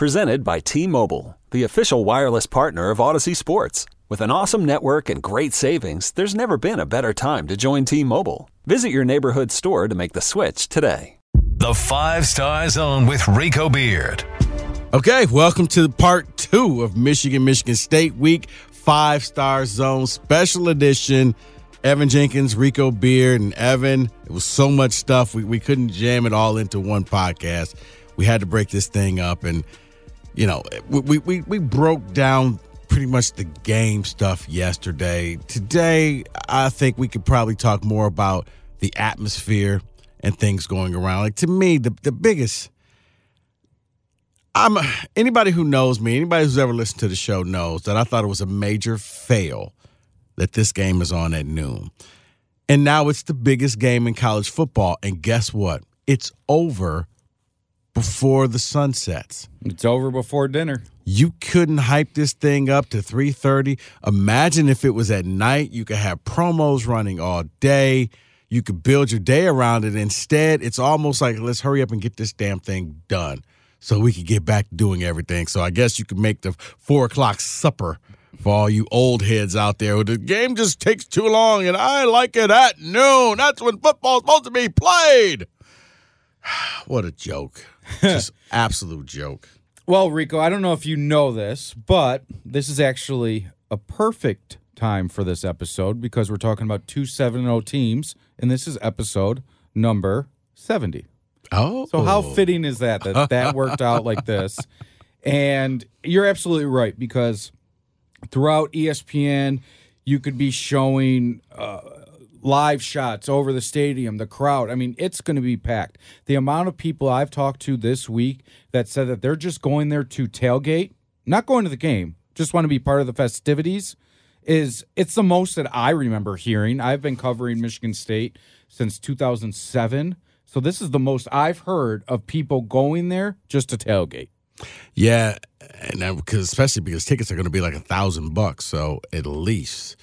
Presented by T-Mobile, the official wireless partner of Audacy Sports. With an awesome network and great savings, there's never been a better time to join T-Mobile. Visit your neighborhood store to make the switch today. The Five Star Zone with Rico Beard. Okay, welcome to part two of Michigan Michigan State Week Five Star Zone Special Edition. Evan Jenkins, Rico Beard, and Evan. It was so much stuff. We, we couldn't jam it all into one podcast. We had to break this thing up. And, you know, we, we, we broke down pretty much the game stuff yesterday. Today, I think we could probably talk more about the atmosphere and things going around. Like, to me, the, the biggest. I'm anybody who knows me, anybody who's ever listened to the show knows that I thought it was a major fail that this game is on at noon. And now it's the biggest game in college football. And guess what? It's over before the sun sets. It's over before dinner. You couldn't hype this thing up to 3:30. Imagine if it was at night, you could have promos running all day. You could build your day around it. Instead, it's almost like let's hurry up and get this damn thing done so we could get back to doing everything. So I guess you could make the four o'clock supper for all you old heads out there. The game just takes too long, and I like it at noon. That's when football's supposed to be played. what a joke. Just absolute joke. Well, Rico, I don't know if you know this, but this is actually a perfect time for this episode because we're talking about two 7 0 teams, and this is episode number 70. Oh. So, how fitting is that that that worked out like this? And you're absolutely right because throughout ESPN, you could be showing uh, live shots over the stadium, the crowd. I mean, it's going to be packed. The amount of people I've talked to this week that said that they're just going there to tailgate, not going to the game, just want to be part of the festivities is it's the most that I remember hearing. I've been covering Michigan State since 2007. So this is the most I've heard of people going there just to tailgate. Yeah, and because especially because tickets are going to be like a thousand bucks, so at least.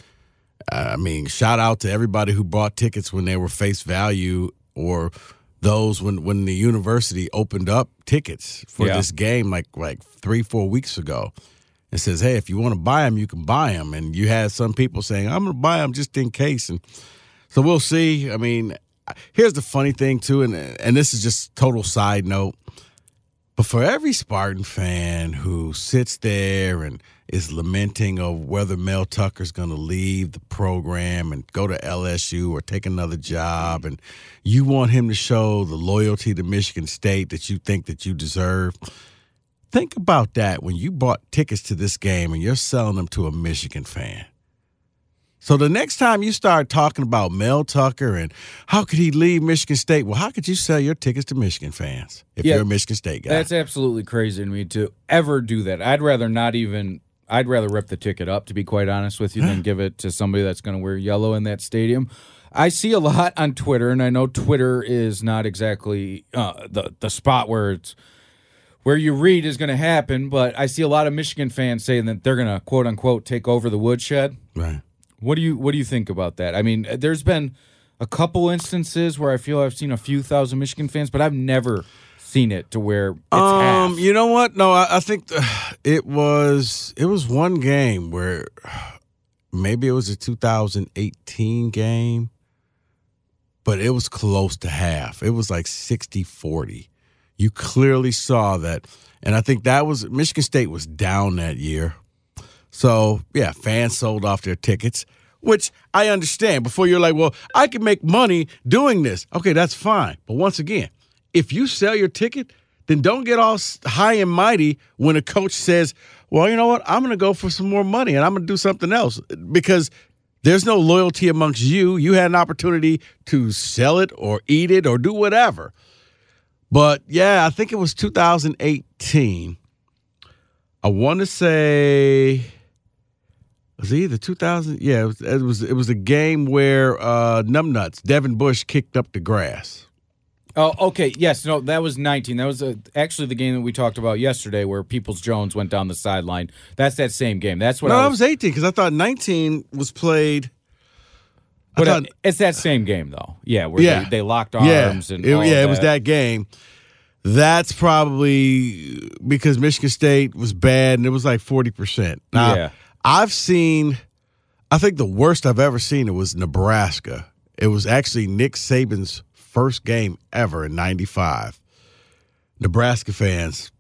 I mean, shout out to everybody who bought tickets when they were face value, or those when when the university opened up tickets for Yeah. this game, like like three four weeks ago. and says, hey, if you want to buy them, you can buy them, and you had some people saying, I'm going to buy them just in case, and so we'll see. I mean, here's the funny thing too, and and this is just total side note. But for every Spartan fan who sits there and is lamenting of whether Mel Tucker's going to leave the program and go to LSU or take another job, and you want him to show the loyalty to Michigan State that you think that you deserve, think about that when you bought tickets to this game and you're selling them to a Michigan fan. So the next time you start talking about Mel Tucker and how could he leave Michigan State, well, how could you sell your tickets to Michigan fans if Yeah. you're a Michigan State guy? That's absolutely crazy to me to ever do that. I'd rather not even. I'd rather rip the ticket up, to be quite honest with you, than give it to somebody that's going to wear yellow in that stadium. I see a lot on Twitter, and I know Twitter is not exactly uh, the the spot where it's where you read is going to happen. But I see a lot of Michigan fans saying that they're going to quote unquote take over the woodshed. right. What do you What do you think about that? I mean, there's been a couple instances where I feel I've seen a few thousand Michigan fans, but I've never seen it to where it's Um, half. you know what? No, I, I think it was it was one game where maybe it was a 2018 game, but it was close to half. It was like 60-40. You clearly saw that. And I think that was Michigan State was down that year. So, yeah, fans sold off their tickets, which I understand. Before you're like, well, I can make money doing this. Okay, that's fine. But once again, if you sell your ticket, then don't get all high and mighty when a coach says, well, you know what? I'm going to go for some more money and I'm going to do something else because there's no loyalty amongst you. You had an opportunity to sell it or eat it or do whatever. But yeah, I think it was 2018. I want to say was it either 2000? Yeah, it was, it was. It was a game where uh, Numbnuts Devin Bush kicked up the grass. Oh, okay. Yes, no, that was 19. That was uh actually the game that we talked about yesterday, where Peoples Jones went down the sideline. That's that same game. That's what No, I was. was 18 because I thought 19 was played. But thought- uh, it's that same game, though. Yeah, where yeah, they, they locked yeah, arms and it, all yeah, it was that game. That's probably because Michigan State was bad and it was like 40%. Now, Yeah. I've seen, I think the worst I've ever seen it was Nebraska. It was actually Nick Saban's first game ever in 95. Nebraska fans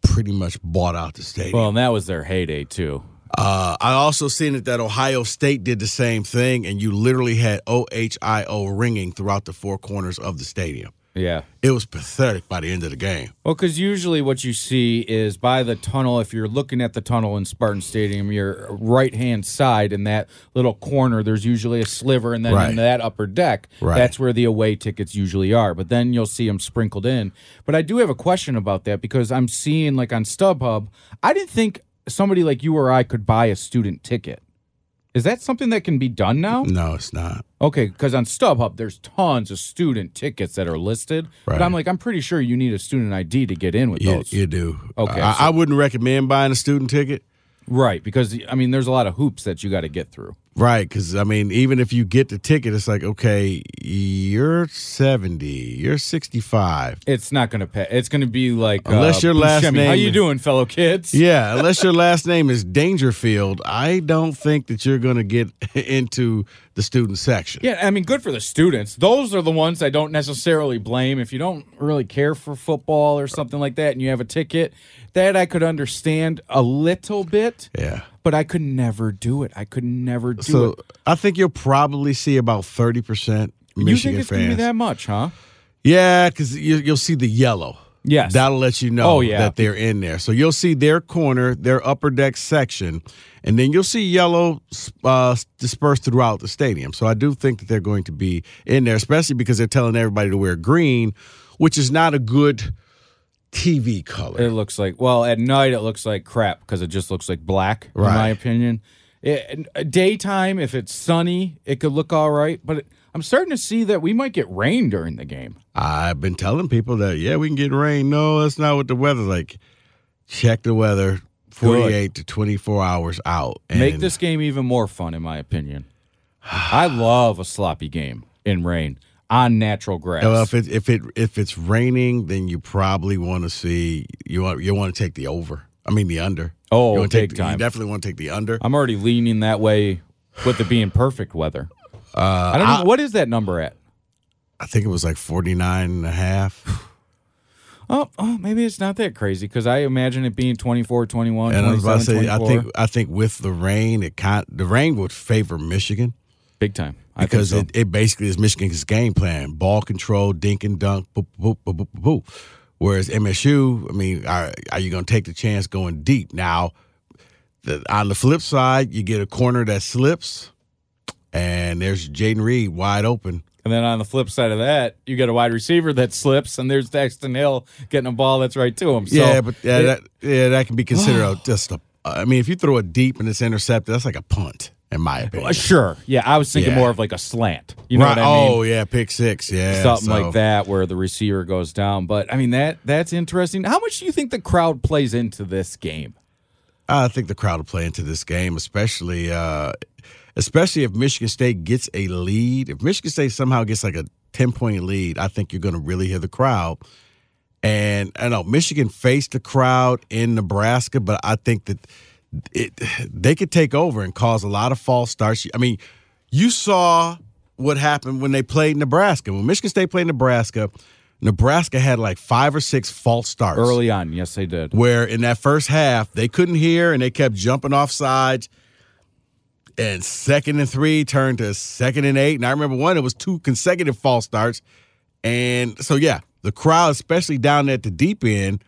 pretty much bought out the stadium. Well, and that was their heyday too. Uh, I also seen it that Ohio State did the same thing, and you literally had OHIO ringing throughout the four corners of the stadium. Yeah. It was pathetic by the end of the game. Well, because usually what you see is by the tunnel, if you're looking at the tunnel in Spartan Stadium, your right hand side in that little corner, there's usually a sliver, and then Right. in that upper deck, Right. that's where the away tickets usually are. But then you'll see them sprinkled in. But I do have a question about that because I'm seeing, like on StubHub, I didn't think somebody like you or I could buy a student ticket. Is that something that can be done now? No, it's not. Okay, because on StubHub, there's tons of student tickets that are listed. But I'm like, I'm pretty sure you need a student ID to get in with You, those. you do. Okay, I, so- I wouldn't recommend buying a student ticket. Right, because I mean, there's a lot of hoops that you got to get through. Right, because I mean, even if you get the ticket, it's like, okay, you're 70, you're 65. It's not going to pay. It's going to be like Unless uh, your last Buscemi. How you doing, fellow kids? Yeah, unless your last name is Dangerfield, I don't think that you're going to get into the student section. Yeah, I mean, good for the students. Those are the ones I don't necessarily blame. If you don't really care for football or something like that, and you have a ticket, that I could understand a little bit. Yeah. But I could never do it. I could never do So it. I think you'll probably see about 30% Michigan you think it's going to fans. be that much, huh? Yeah, because you, you'll see the yellow. Yes. That'll let you know Oh, yeah. that they're in there. So you'll see their corner, their upper deck section, and then you'll see yellow uh, dispersed throughout the stadium. So I do think that they're going to be in there, especially because they're telling everybody to wear green, which is not a good TV color. It looks like well at night it looks like crap because it just looks like black in my opinion. It, daytime if it's sunny it could look all right, but it, I'm starting to see that we might get rain during the game. I've been telling people that, yeah, we can get rain. No, that's not what the weather's like. Check the weather 48 to 24 hours out. Make this game even more fun in my opinion. I love a sloppy game in rain on natural grass. Well, if it if it if it's raining, then you probably want to see you want you want to take the over. I mean the under. Oh, you take the- time. You definitely want to take the under. I'm already leaning that way with it being perfect weather. Uh, I don't I, even, what is that number at? I think it was like 49 and a half. Oh, oh maybe it's not that crazy because I imagine it being 24, 21, and I was about to 27, say, I think I think with the rain, it kind the rain would favor Michigan big time. I because so. it, it basically is Michigan's game plan: ball control, dink and dunk, boop, boop, boop, boop, boop, boop. Whereas MSU, I mean, are, are you going to take the chance going deep? Now, the, on the flip side, you get a corner that slips, and there's Jayden Reed wide open. And then on the flip side of that, you get a wide receiver that slips, and there's Daxton Hill getting a ball that's right to him. So yeah, but yeah, it- that yeah, that can be considered a, just a. I mean, if you throw it deep and it's intercepted, that's like a punt, in my opinion. uh, sure. Yeah, I was thinking Yeah. more of like a slant. You know right? what I mean? Oh yeah, pick six. Yeah, Something so- like that where the receiver goes down. But I mean that that's interesting. How much do you think the crowd plays into this game? I think the crowd will play into this game, especially uh, especially if Michigan State gets a lead. If Michigan State somehow gets like a ten point lead, I think you're going to really hear the crowd. And I know Michigan faced the crowd in Nebraska, but I think that it they could take over and cause a lot of false starts. I mean, you saw what happened when they played Nebraska. When Michigan State played Nebraska, Nebraska had like five or six false starts Early on, yes, they did. where in that first half they couldn't hear and they kept jumping off sides. And second and three turned to second and eight. And I remember one, it was two consecutive false starts. And so, yeah, the crowd, especially down at the deep end,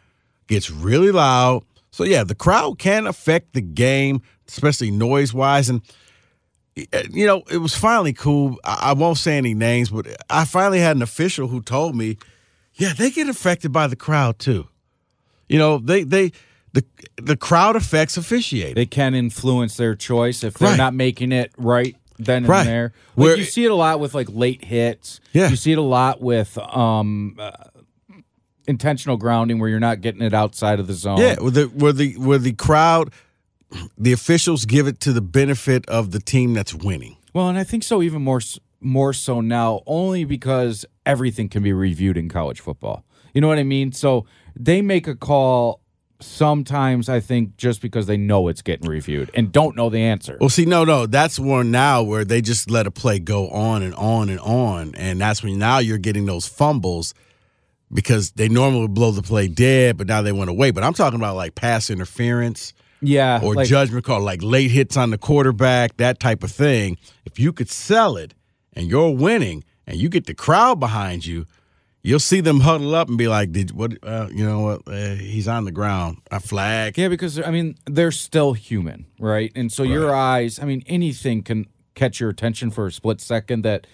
gets really loud. So, yeah, the crowd can affect the game, especially noise wise. And, you know, it was finally cool. I I won't say any names, but I finally had an official who told me, yeah, they get affected by the crowd too. You know, they they the the crowd affects officiating. They can influence their choice if they're Right. not making it right then and there. Like Where- you see it a lot with like late hits. Yeah. You see it a lot with um uh, intentional grounding where you're not getting it outside of the zone. yeah, where the where the where the crowd, the officials give it to the benefit of the team that's winning. Well, and I think so even more more so now only because everything can be reviewed in college football. You know what I mean? So they make a call sometimes I think just because they know it's getting reviewed and don't know the answer. Well, see, no, no, that's one now where they just let a play go on and on and on, and that's when now you're getting those fumbles because they normally blow the play dead, but now they went away. But I'm talking about like pass interference. yeah, or like- judgment call, like late hits on the quarterback, that type of thing. If you could sell it and you're winning and you get the crowd behind you, you'll see them huddle up and be like, "Did what? Uh, you know what? Uh, he's on the ground. A flag. Yeah, because I mean they're still human, right? And so your eyes, I mean, anything can catch your attention for a split second that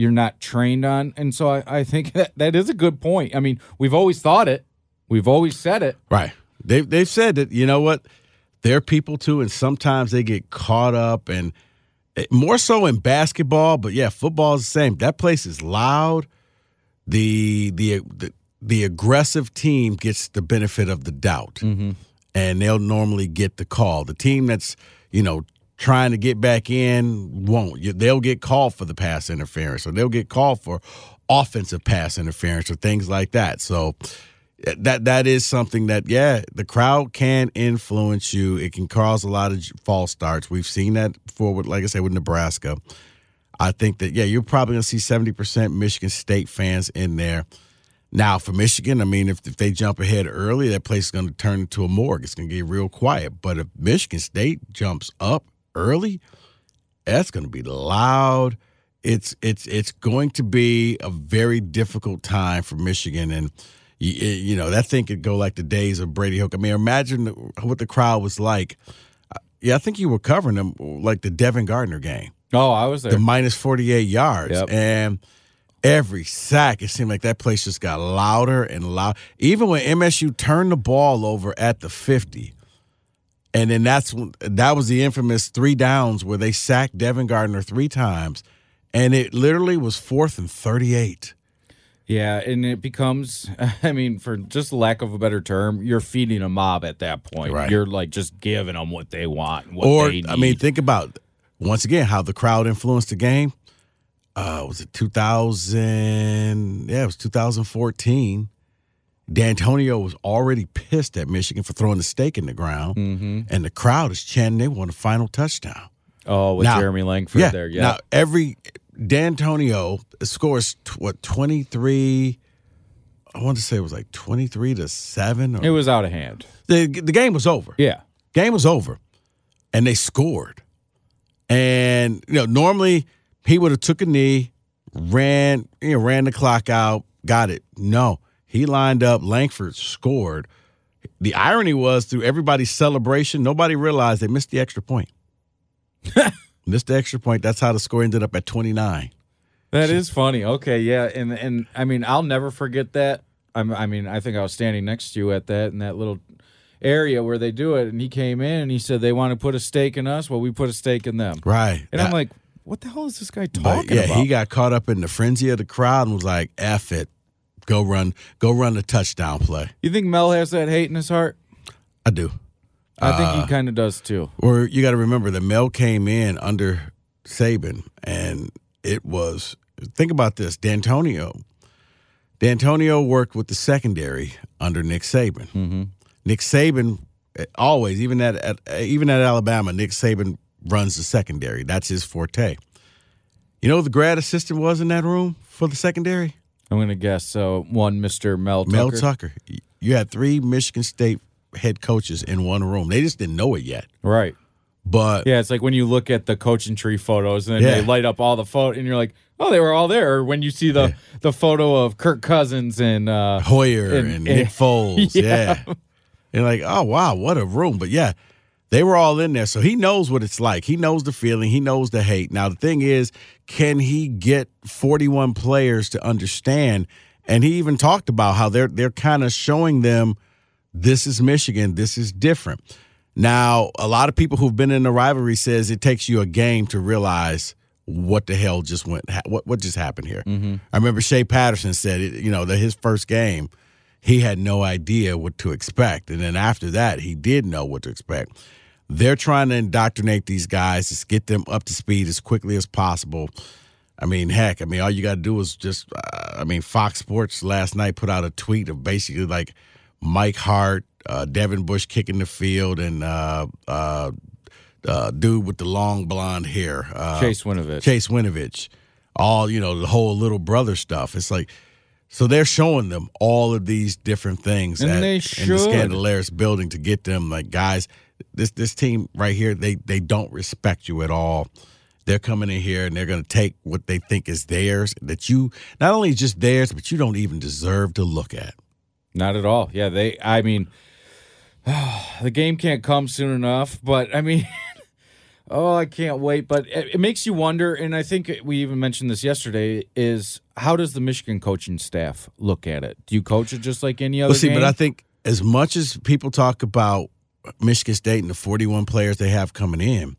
you're not trained on. And so I, I think that that is a good point. I mean, we've always thought it, we've always said it. Right? They've, they've said that. You know what? They're people too, and sometimes they get caught up and eh, more so in basketball. But yeah, football is the same. That place is loud. The the the, the aggressive team gets the benefit of the doubt. and they'll normally get the call. The team that's you know trying to get back in won't. They'll get called for the pass interference, or they'll get called for offensive pass interference, or things like that. So eh, that that is something that yeah, the crowd can influence you. It can cause a lot of false starts. We've seen that before with, like I said, with Nebraska. I think that yeah, you're probably gonna see seventy percent Michigan State fans in there. Now for Michigan, I mean, if, if they jump ahead early, that place is going to turn into a morgue. It's going to get real quiet. But if Michigan State jumps up early, that's going to be loud. It's it's it's going to be a very difficult time for Michigan, and you, you know that thing could go like the days of Brady Hoke. I mean, imagine what the crowd was like. Uh, Yeah, I think you were covering them like the Devin Gardner game Oh, I was there. the minus 48 yards. Yep. And every sack, it seemed like that place just got louder and loud. Even when MSU turned the ball over at the 50, and then that's that was the infamous three downs where they sacked Devin Gardner three times, and it literally was fourth and 38. yeah, and it becomes, I mean, for just lack of a better term, you're feeding a mob at that point. Right. You're like just giving them what they want, what or they need. I mean, think about once again how the crowd influenced the game. Uh, was it 2000? Yeah, it was 2014. D'Antonio was already pissed at Michigan for throwing the stake in the ground, Mm-hmm. and the crowd is chanting they want a final touchdown. oh, with Now- Jeremy Langford yeah, there, yeah. Now every D'Antonio scores what 23. I want to say it was like 23 to seven. Or, it was out of hand. the the game was over Yeah. game was over and they scored and you know normally he would have took a knee ran you know ran the clock out got it no he lined up langford scored the irony was through everybody's celebration nobody realized they missed the extra point missed the extra point that's how the score ended up at 29 That is funny. Okay, yeah, and and I mean, I'll never forget that. I'm, I mean, I think I was standing next to you at that in that little area where they do it, and he came in and he said they want to put a stake in us. Well, we put a stake in them, right and I'm Uh, like, what the hell is this guy talking yeah about? Yeah, he got caught up in the frenzy of the crowd and was like F it go run go run the touchdown play you think Mel has that hate in his heart? i do I think Uh, he kind of does too. Or you got to remember that Mel came in under Saban, and it was think about this: D'Antonio. D'Antonio worked with the secondary under Nick Saban. Mm-hmm. Nick Saban eh, always, even at, at even at Alabama, Nick Saban runs the secondary. That's his forte. You know who the grad assistant was in that room for the secondary? I'm going to guess So one, Mr. Mel Tucker. Mel Tucker. You had three Michigan State head coaches in one room. They just didn't know it yet. Right. But Yeah, it's like when you look at the coaching tree photos and then Yeah. they light up all the photo, and you're like, oh, they were all there. Or when you see the the photo of Kirk Cousins and uh, Hoyer and, And- Nick Foles. Yeah. yeah. And like, oh wow, what a room. But yeah, they were all in there. So he knows what it's like. He knows the feeling. He knows the hate. Now the thing is, can he get 41 players to understand? And he even talked about how they're they're kind of showing them this is Michigan, this is different. Now, a lot of people who've been in the rivalry says it takes you a game to realize what the hell just went ha- what what just happened here. Mm-hmm. I remember Shea Patterson said it, you know, that his first game he had no idea what to expect. And then after that, he did know what to expect. They're trying to indoctrinate these guys, just get them up to speed as quickly as possible. I mean, heck, I mean, all you got to do is just, uh, I mean, Fox Sports last night put out a tweet of basically like Mike Hart, uh, Devin Bush kicking the field, and uh, uh, uh, dude with the long blonde hair, uh, Chase Winovich. Chase Winovich, all you know, the whole little brother stuff. It's like, so they're showing them all of these different things And at- in the. Skandalaris building to get them like guys. This this team right here, they they don't respect you at all. They're coming in here and they're going to take what they think is theirs that you not only just theirs, but you don't even deserve to look at. Not at all. Yeah, they. I mean, the game can't come soon enough. But I mean, oh, I can't wait. But it, it makes you wonder, and I think we even mentioned this yesterday. Is how does the Michigan coaching staff look at it? Do you coach it just like any other? Well, see, game? but I think as much as people talk about Michigan State and the 41 players they have coming in,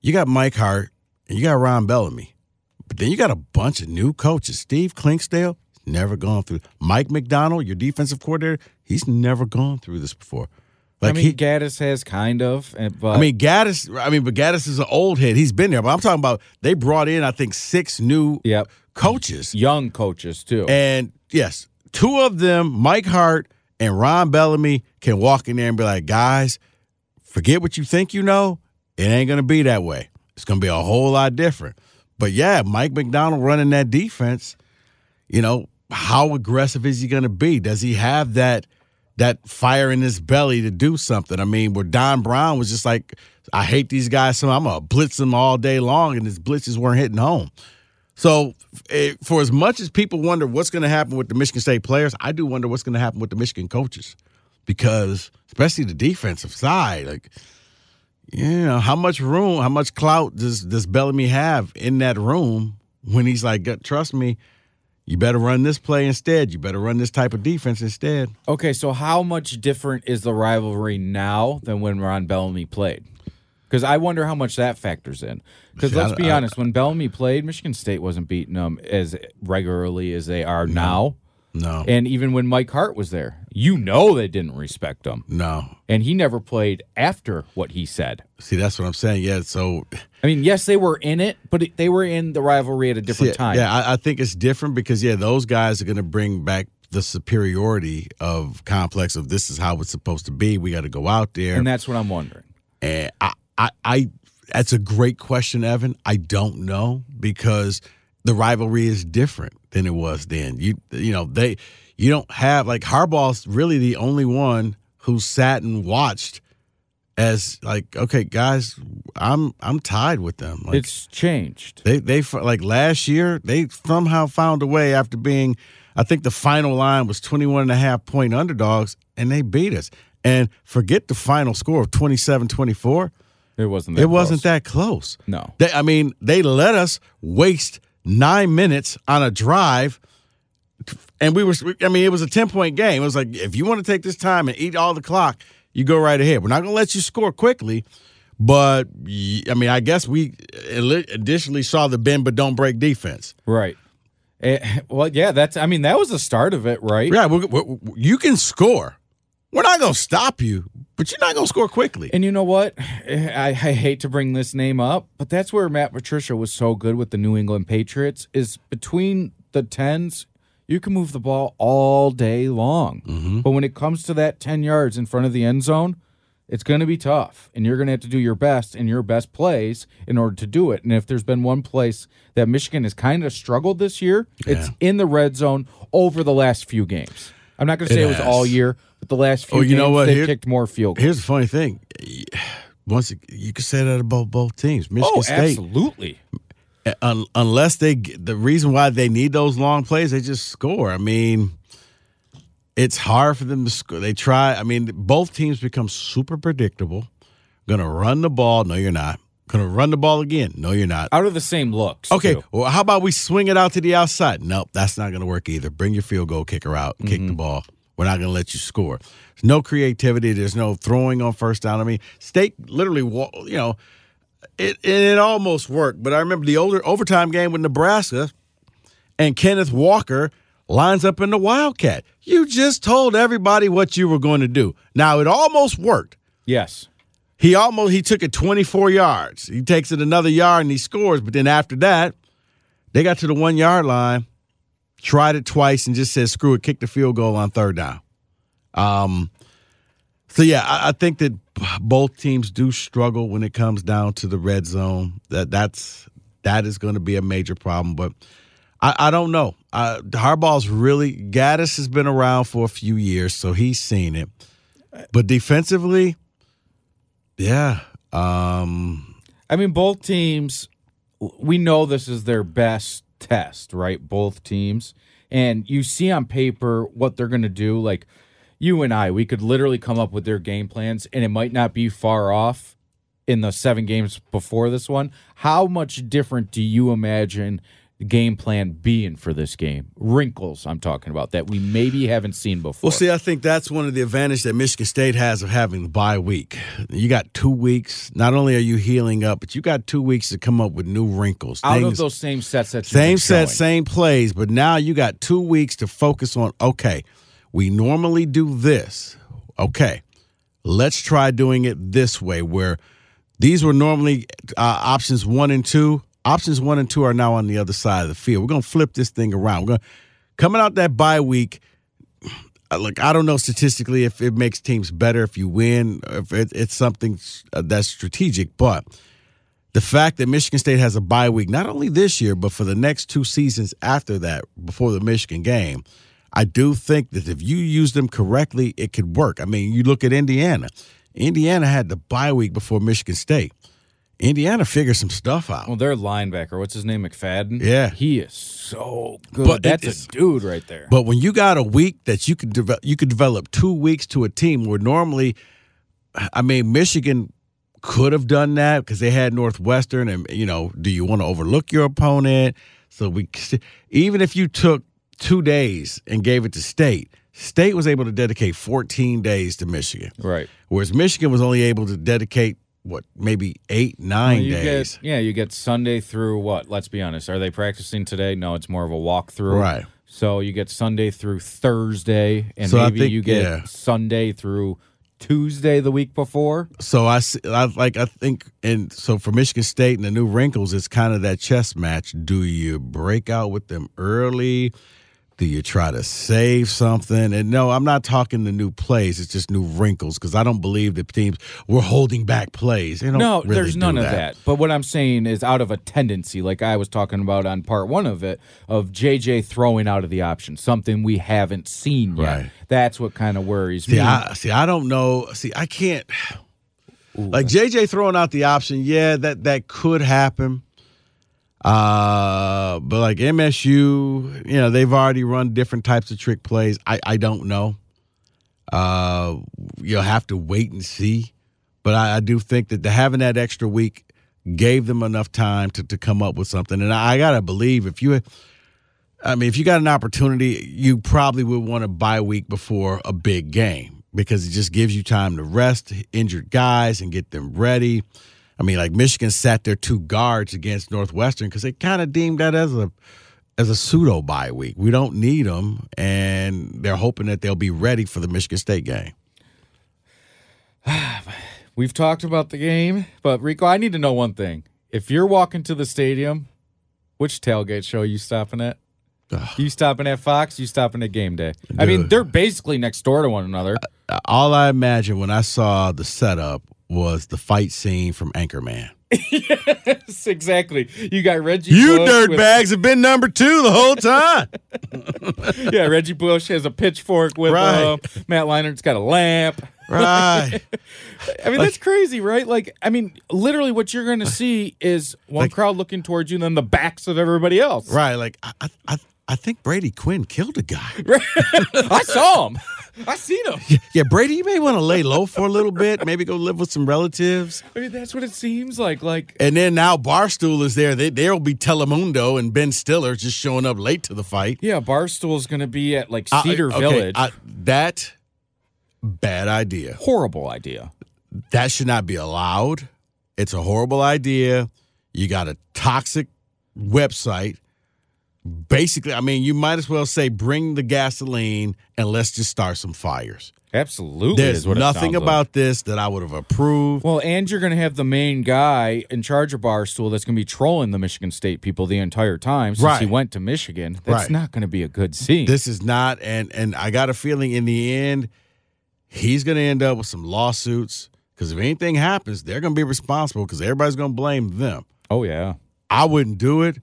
you got Mike Hart and you got Ron Bellamy. But then you got a bunch of new coaches. Steve Clinkscale, never gone through. Mike Macdonald, your defensive coordinator, he's never gone through this before. I Like mean, he, Gattis has kind of, eh, but I mean, Gattis. I mean, but Gattis is an old head. He's been there. But I'm talking about they brought in, I think, six new Yep. coaches. young coaches too. And yes, two of them, Mike Hart and Ron Bellamy, can walk in there and be like, guys, forget what you think you know. It ain't going to be that way. It's going to be a whole lot different. But yeah, Mike Macdonald running that defense, you know, how aggressive is he going to be? Does he have that that fire in his belly to do something? I mean, where Don Brown was just like, I hate these guys, so I'm going to blitz them all day long, and his blitzes weren't hitting home. So, eh, for as much as people wonder what's going to happen with the Michigan State players, I do wonder what's going to happen with the Michigan coaches because, especially the defensive side, like, you know, how much room, how much clout does does Bellamy have in that room when he's like, trust me, you better run this play instead. You better run this type of defense instead. okay, so how much different is the rivalry now than when Ron Bellamy played? Because I wonder how much that factors in. Because let's be I- honest, when Bellamy played, Michigan State wasn't beating them as regularly as they are now. No, And even when Mike Hart was there, you know they didn't respect him. no. And he never played after what he said. See, that's what I'm saying. Yeah, so I mean, yes, they were in it, but it, they were in the rivalry at a different yeah, time. Yeah, I, I think it's different because yeah, those guys are going to bring back the superiority of complex of this is how it's supposed to be. We got to go out there, And that's what I'm wondering. and I, I, I, that's a great question, Evan. I don't know because the rivalry is different than it was then. You, you know, they, you don't have like Harbaugh's really the only one who sat and watched as like, okay, guys, I'm, I'm tied with them. Like, it's changed. they they like last year they somehow found a way after being I think the final line was 21 and a half point underdogs and they beat us. And forget the final score of 27-24. It wasn't that It wasn't close. that close. No. They, I mean, they let us waste 9 minutes on a drive and we were I mean, it was a 10-point game. It was like if you want to take this time and eat all the clock, you go right ahead. We're not going to let you score quickly. But I mean, I guess we additionally saw the bend but don't break defense. Right. Eh, well, yeah, that's. I mean, that was the start of it, right? Yeah, we we you can score. We're not going to stop you, but you're not going to score quickly. And you know what? I, I hate to bring this name up, but that's where Matt Patricia was so good with the New England Patriots. Is between the tens, you can move the ball all day long, Mm-hmm. but when it comes to that ten yards in front of the end zone, It's going to be tough, and you're going to have to do your best and your best plays in order to do it. And if there's been one place that Michigan has kind of struggled this year, it's in the red zone over the last few games. I'm not going to say It it, was all year, but the last few Oh, you games know what? they've Here- kicked more field goals. Here's the funny thing. Once you can say that about both teams, Michigan Oh, State, absolutely. un, unless they the reason why they need those long plays, they just score. I mean, it's hard for them to score. They try. I mean, both teams become super predictable. To run the ball? No, you're not. To run the ball again? No, you're not. Out of the same looks. Okay, too. well, how about we swing it out to the outside? Nope, that's not going to work either. Bring your field goal kicker out, kick the mm-hmm. ball. We're not going to let you score. There's no creativity. There's no throwing on first down. I mean, State literally, you know, it it, almost worked. But I remember the older overtime game with Nebraska, and Kenneth Walker lines up in the Wildcat. You just told everybody what you were going to do. Now it almost worked. Yes. He almost he took it 24 yards. He takes it another yard and he scores. But then after that, they got to the one yard line, tried it twice, and just said, "Screw it, kick the field goal on third down." Um. So yeah, I, I think that both teams do struggle when it comes down to the red zone. That that's that is going to be a major problem. But I, I don't know. Uh, Harbaugh's really Gattis has been around for a few years, so he's seen it. But defensively, yeah. Um, I mean, both teams, we know this is their best test, right? Both teams. And you see on paper what they're going to do. Like you and I, we could literally come up with their game plans, and it might not be far off in the seven games before this one. How much different do you imagine game plan being for this game? Wrinkles, I'm talking about, that we maybe haven't seen before. well, see, I think that's one of the advantages that Michigan State has of having the bye week. You got two weeks. Not only are you healing up, but you got two weeks to come up with new wrinkles. Out of those same sets that Same set, same plays, but now you got two weeks to focus on. Okay, we normally do this. Okay, let's try doing it this way. Where these were normally uh, options one and two. Options one and two are now on the other side of the field. We're gonna flip this thing around. We're gonna coming out that bye week. uh, Look, I don't know statistically if it makes teams better if you win, if it, it's something uh, that's strategic, but the fact that Michigan State has a bye week, not only this year, but for the next two seasons after that, before the Michigan game, I do think that if you use them correctly, it could work. I mean, you look at Indiana. Indiana had the bye week before Michigan State. Indiana figured some stuff out. Well, their linebacker, what's his name, McFadden? Yeah. he is so good. But That's is- a dude right there. But when you got a week that you could develop, you could develop two weeks to a team where normally, I mean, Michigan could have done that because they had Northwestern, and you know, do you want to overlook your opponent? So we, even if you took two days and gave it to State, State was able to dedicate 14 days to Michigan, right. whereas Michigan was only able to dedicate what maybe eight, nine you days. Get, yeah, you get Sunday through what? Let's be honest. Are they practicing today? No, it's more of a walkthrough. Right. So you get Sunday through Thursday, and So maybe think- you get yeah. Sunday through Tuesday the week before. So I, see- I like I think and so for Michigan State and the new wrinkles, it's kind of that chess match. Do you break out with them early? Do you try to save something? And no, I'm not talking the new plays. It's just new wrinkles because I don't believe that teams were holding back plays. No, really there's none of that. But what I'm saying is out of a tendency, like I was talking about on part one of it, of JJ throwing out of the option, something we haven't seen yet. Right. That's what kind of worries See, me. I see. I don't know. See, I can't. like JJ throwing out the option, yeah, that that could happen. Uh, but like MSU, you know, they've already run different types of trick plays. I I don't know. Uh, you'll have to wait and see. But I, I do think that having that extra week gave them enough time to to come up with something. And I, I gotta believe if you. I mean, if you got an opportunity, you probably would want to bye week before a big game because it just gives you time to rest injured guys and get them ready. I mean, like Michigan sat their two guards against Northwestern because they kind of deemed that as a as a pseudo bye week. We don't need them, and they're hoping that they'll be ready for the Michigan State game. We've talked about the game, but Rico, I need to know one thing. If you're walking to the stadium, which tailgate show are you stopping at? You stopping at Fox? You stopping at Game Day? I mean, they're basically next door to one another. Uh, uh, all I imagine when I saw the setup was the fight scene from Anchorman. yes, exactly. You got Reggie. You dirtbags with- have been number two the whole time. Yeah, Reggie Bush has a pitchfork with uh, Right. him. Matt Leinart's got a lamp. right. I mean, that's crazy, right? Like, I mean, literally, what you're going to see is one Like- crowd looking towards you, and then the backs of everybody else. Right. Like I, I, I, think Brady Quinn killed a guy. I saw him. I seen him. Yeah, Brady, you may want to lay low for a little bit. Maybe go live with some relatives. I mean, that's what it seems like. Like, And then now Barstool is there. They, there'll be Telemundo and Ben Stiller just showing up late to the fight. yeah, Barstool's going to be at like I- Cedar okay, Village. I- that bad idea. Horrible idea. That should not be allowed. It's a horrible idea. You got a toxic website. Basically, I mean, you might as well say bring the gasoline and let's just start some fires. Absolutely. There's is what it nothing sounds like. about this that I would have approved. Well, and you're going to have the main guy in charge of Barstool that's going to be trolling the Michigan State people the entire time since he went to Michigan. That's Right. not going to be a good scene. This is not, and and I got a feeling in the end, he's going to end up with some lawsuits because if anything happens, they're going to be responsible because everybody's going to blame them. oh, yeah. I wouldn't do it.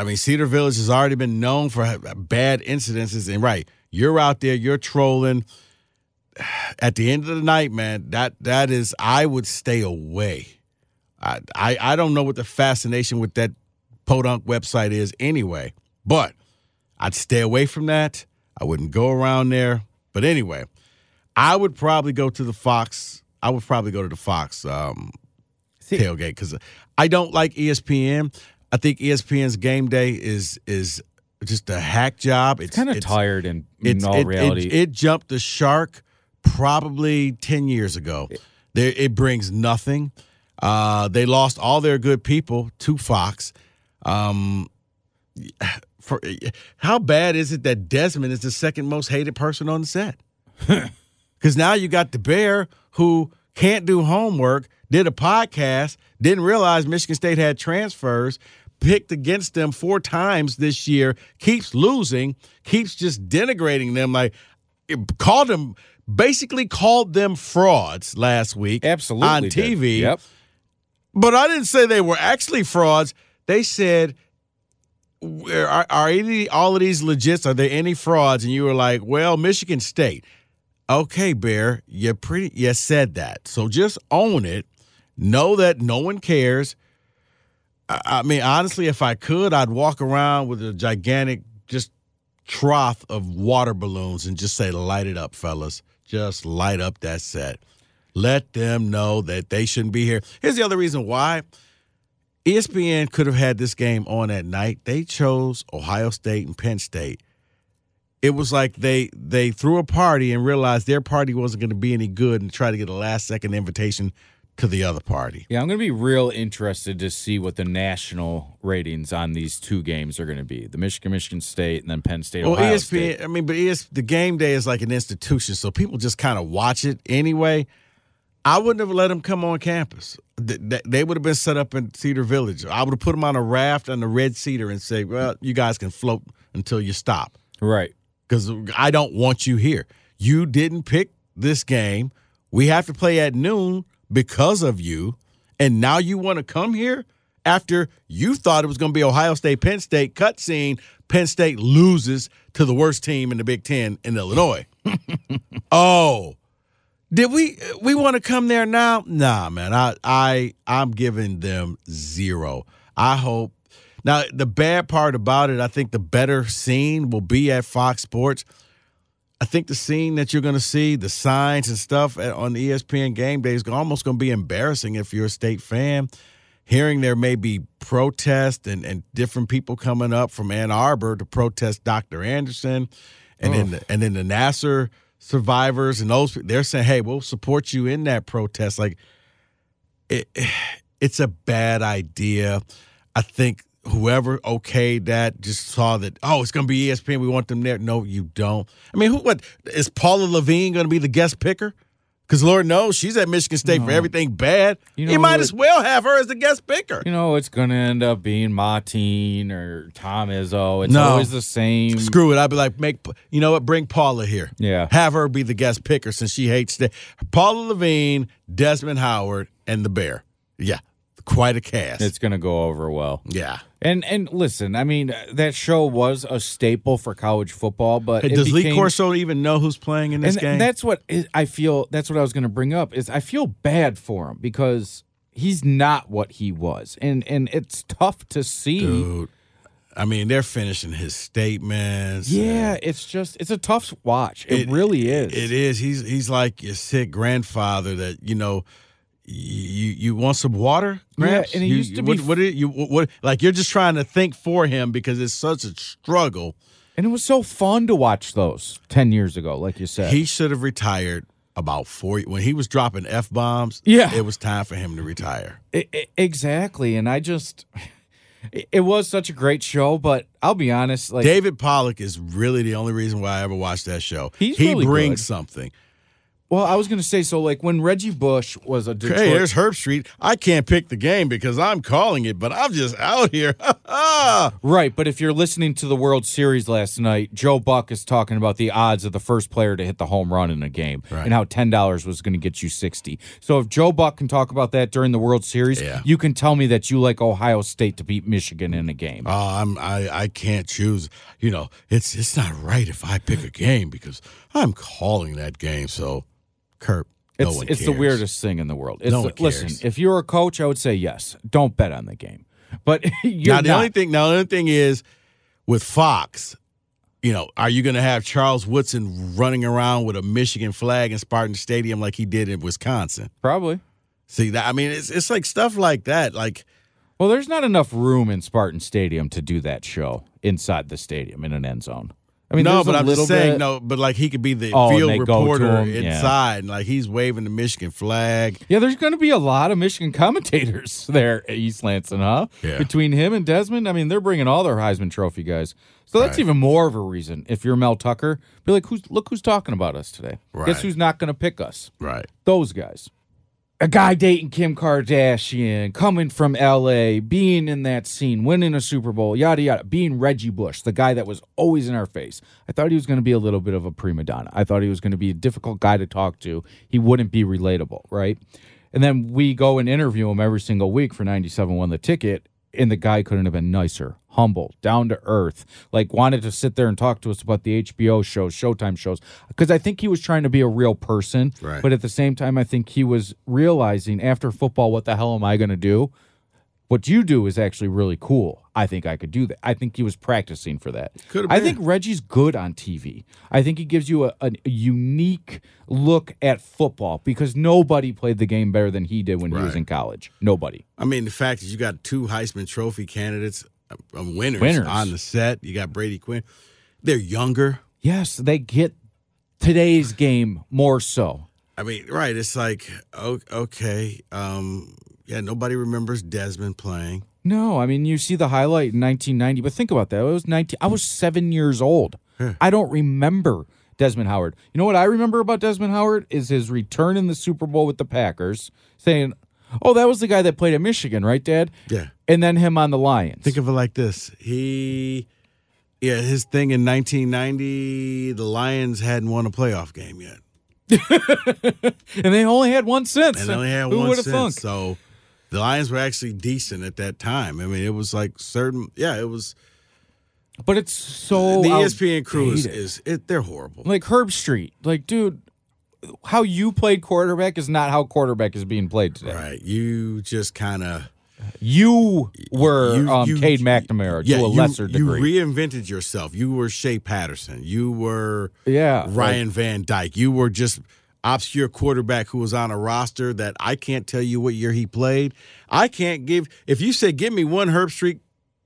I mean, Cedar Village has already been known for bad incidences, and right, you're out there, you're trolling. At the end of the night, man, that that is, I would stay away. I I, I don't know what the fascination with that podunk website is anyway, but I'd stay away from that. I wouldn't go around there. But anyway, I would probably go to the Fox. I would probably go to the Fox um, tailgate because I don't like ESPN. I think ESPN's game day is is just a hack job. It's Kind of tired in, in all it, reality. it, it jumped the shark probably ten years ago. There, it brings nothing. Uh, they lost all their good people to Fox. Um, for how bad is it that Desmond is the second most hated person on the set? Because now you got the bear who can't do homework, did a podcast, didn't realize Michigan State had transfers, picked against them four times this year, keeps losing, keeps just denigrating them. Like called them, basically called them frauds last week. Absolutely. on. TV. Yep. But I didn't say they were actually frauds. They said, "Are, are any all of these legits? Are there any frauds?" And you were like, "Well, Michigan State." Okay, Bear, you pretty you said that. So just own it. Know that no one cares. I, mean, honestly, if I could, I'd walk around with a gigantic just trough of water balloons and just say, "Light it up, fellas. Just light up that set." Let them know that they shouldn't be here. Here's the other reason why. ESPN could have had this game on at night. They chose Ohio State and Penn State. It was like they they threw a party and realized their party wasn't going to be any good and tried to get a last second invitation to the other party. Yeah, I'm going to be real interested to see what the national ratings on these two games are going to be: the Michigan, Michigan State, and then Penn State, Well, Ohio ESPN, State. I mean, but ES, the game day is like an institution, so people just kind of watch it anyway. I wouldn't have let them come on campus. Th- th- They would have been set up in Cedar Village. I would have put them on a raft on the Red Cedar and say, "Well, you guys can float until you stop." Right. because I don't want you here. You didn't pick this game. We have to play at noon because of you. And now you want to come here after you thought it was going to be Ohio State, Penn State cutscene. Penn State loses to the worst team in the Big Ten in Illinois. oh, did we we want to come there now? Nah, man. I I I'm giving them zero. I hope. Now the bad part about it, I think the better scene will be at Fox Sports. I think the scene that you're going to see, the signs and stuff on E ESPN game day is almost going to be embarrassing if you're a state fan. Hearing there may be protest and, and different people coming up from Ann Arbor to protest Dr. Anderson, and then the, and then the Nassar survivors and those they're saying, "Hey, we'll support you in that protest." Like, it, it's a bad idea. I think whoever okayed that just saw that. Oh, it's going to be ESPN. We want them there. No, you don't. I mean, who? What is Paula Lavigne going to be the guest picker? Because Lord knows she's at Michigan State for everything bad. You You, might as well have her as the guest picker. You know, it's going to end up being Mateen or Tom Izzo. It's No. always the same. Screw it. I'd be like, make you know what? Bring Paula here. Yeah. Have her be the guest picker since she hates the Paula Lavigne, Desmond Howard, and the Bear. Yeah, quite a cast. It's going to go over well. yeah. And and listen, I mean, that show was a staple for college football, but Hey, it does Lee Corso even know who's playing in this and game? that's what I feel. That's what I was going to bring up. Is I feel bad for him because he's not what he was, and and it's tough to see. Dude. I mean, they're finishing his statements. Yeah, it's just it's a tough watch. It, really is. It is. He's he's like your sick grandfather that you know. You you want some water, Yeah, and it You- used to what, be- what, did you what, what like you're just trying to think for him because it's such a struggle. and it was so fun to watch those ten years ago, like you said. He should have retired about four when he was dropping f bombs. Yeah. it was time for him to retire. I- I- exactly, and I just it, it was such a great show. But I'll be honest, like David Pollack is really the only reason why I ever watched that show. He's he really brings good. something. Well, I was going to say so. Like when Reggie Bush was a Detroit, Hey, there's Herbstreit. I can't pick the game because I'm calling it, but I'm just out here. Right, but if you're listening to the World Series last night, Joe Buck is talking about the odds of the first player to hit the home run in a game Right. and how ten dollars was going to get you sixty. So if Joe Buck can talk about that during the World Series, Yeah. you can tell me that you like Ohio State to beat Michigan in a game. Oh, I'm I, I can't choose. You know, it's it's not right if I pick a game because I'm calling that game. So, Kurt, it's one it's the weirdest thing in the world. It's No the- one cares. listen, if you're a coach, I would say yes. Don't bet on the game. But you're now the not. only thing now the only thing is with Fox, you know, are you going to have Charles Woodson running around with a Michigan flag in Spartan Stadium like he did in Wisconsin? probably. See that? I mean, it's it's like stuff like that. Like, Well, there's not enough room in Spartan Stadium to do that show inside the stadium in an end zone. I mean, no, but a I'm just saying bit- no. But like he could be the Oh, field they go to reporter yeah. inside, and like he's waving the Michigan flag. Yeah, there's going to be a lot of Michigan commentators there at East Lansing, huh? Yeah. Between him and Desmond, I mean, they're bringing all their Heisman Trophy guys. So that's Right. even more of a reason. If you're Mel Tucker, be like, "Who's look who's talking about us today? Right. Guess who's not going to pick us? Right. Those guys." A guy dating Kim Kardashian, coming from LA, being in that scene, winning a Super Bowl, yada yada, being Reggie Bush, the guy that was always in our face. I thought he was going to be a little bit of a prima donna. I thought he was going to be a difficult guy to talk to. He wouldn't be relatable, right? And then we go and interview him every single week for 97 won the ticket. And the guy couldn't have been nicer, humble, down to earth, like wanted to sit there and talk to us about the HBO shows, Showtime shows. Because I think he was trying to be a real person. Right. But at the same time, I think he was realizing after football, what the hell am I going to do? What you do is actually really cool. I think I could do that. I think he was practicing for that. I think Reggie's good on TV. I think he gives you a, a, unique look at football because nobody played the game better than he did when he was in college. Nobody. I mean, the fact is, you got two Heisman Trophy candidates, winners, Winners. on the set. You got Brady Quinn. They're younger. Yes, they get today's game more so. I mean, right? It's like, okay, um, yeah. Nobody remembers Desmond playing. No, I mean you see the highlight in 1990, but think about that. It was 19. I was seven years old. I don't remember Desmond Howard. You know what I remember about Desmond Howard is his return in the Super Bowl with the Packers, saying, "Oh, that was the guy that played at Michigan, right, Dad?" Yeah. And then him on the Lions. Think of it like this: he, yeah, his thing in 1990, the Lions hadn't won a playoff game yet, and they only had one since. and they only had Who one since. thunk? So the Lions were actually decent at that time. I mean, it was like certain, yeah, it was. But it's so the ESPN crew is, is it, they're horrible. like Herbstreit. Like, dude, how you played quarterback is not how quarterback is being played today. Right. You just kind of You were you, um, you- Cade McNamara yeah, to a you, lesser degree. You reinvented yourself. You were Shea Patterson. You were Yeah, Ryan Van Dyke. You were just obscure quarterback who was on a roster that I can't tell you what year he played. I can't give if you say give me one Herbstreit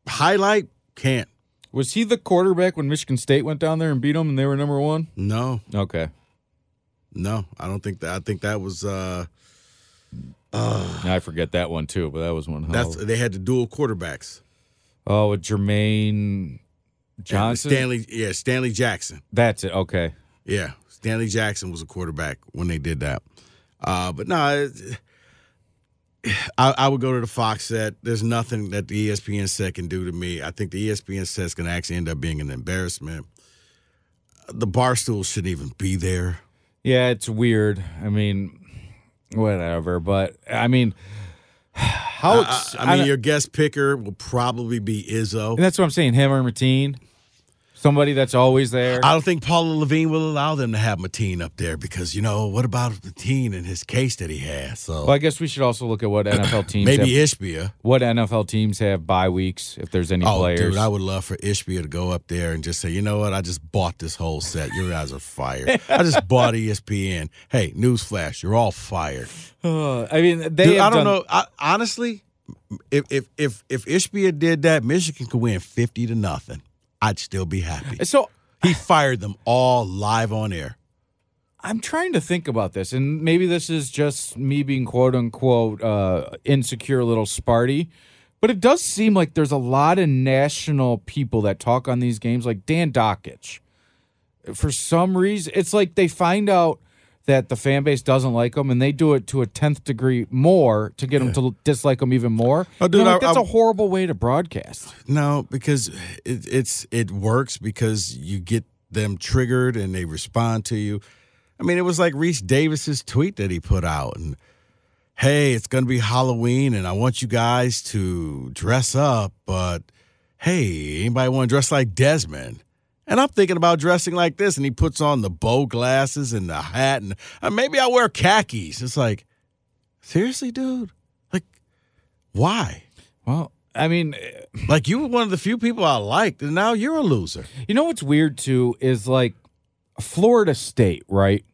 highlight, can't. Was he the quarterback when Michigan State went down there and beat them and they were number one? No, Okay. No. I don't think that I think that was uh I forget that one too, but that was one. that's they had the dual quarterbacks. oh, with Jermaine Johnson. Stanley yeah, Stanley Jackson. That's it. Okay. Yeah, Stanley Jackson was a quarterback when they did that. Uh, but no, it- I, I would go to the Fox set. There's nothing that the ESPN set can do to me. I think the ESPN set's going to actually end up being an embarrassment. The barstool shouldn't even be there. Yeah, it's weird. I mean, whatever. But I mean, how? I, I- I mean, don't- your guest picker will probably be Izzo. and that's what I'm saying. Him or Mateen, somebody that's always there. I don't think Paula Lavigne will allow them to have Mateen up there because you know what about Mateen and his case that he has? So well, I guess we should also look at what NFL teams maybe have, Ishbia. what NFL teams have bye weeks if there's any Oh, players. dude, I would love for Ishbia to go up there and just say, you know what? I just bought this whole set. You guys are fired. I just bought ESPN. Hey, newsflash, you're all fired. Uh, I mean, they. Dude, I don't done- know. I, honestly, if if if if Ishbia did that, Michigan could win fifty to nothing. I'd still be happy. So He fired them all live on air. I'm trying to think about this, and maybe this is just me being quote unquote uh, insecure, little Sparty. But it does seem like there's a lot of national people that talk on these games, like Dan Dakich. For some reason, it's like they find out that the fan base doesn't like them, and they do it to a tenth degree more to get them to dislike them even more. Oh, dude, You know, like, I- that's I- a horrible way to broadcast. No, because it, it's it works because you get them triggered and they respond to you. I mean, it was like Rece Davis's tweet that he put out, and hey, it's going to be Halloween, and I want you guys to dress up, but hey, anybody want to dress like Desmond? And I'm thinking about dressing like this, and he puts on the bow glasses and the hat, and uh, maybe I wear khakis. It's like, seriously, dude, like, why? Well, I mean, Like you were one of the few people I liked, and now you're a loser. You know what's weird too is like Florida State, right?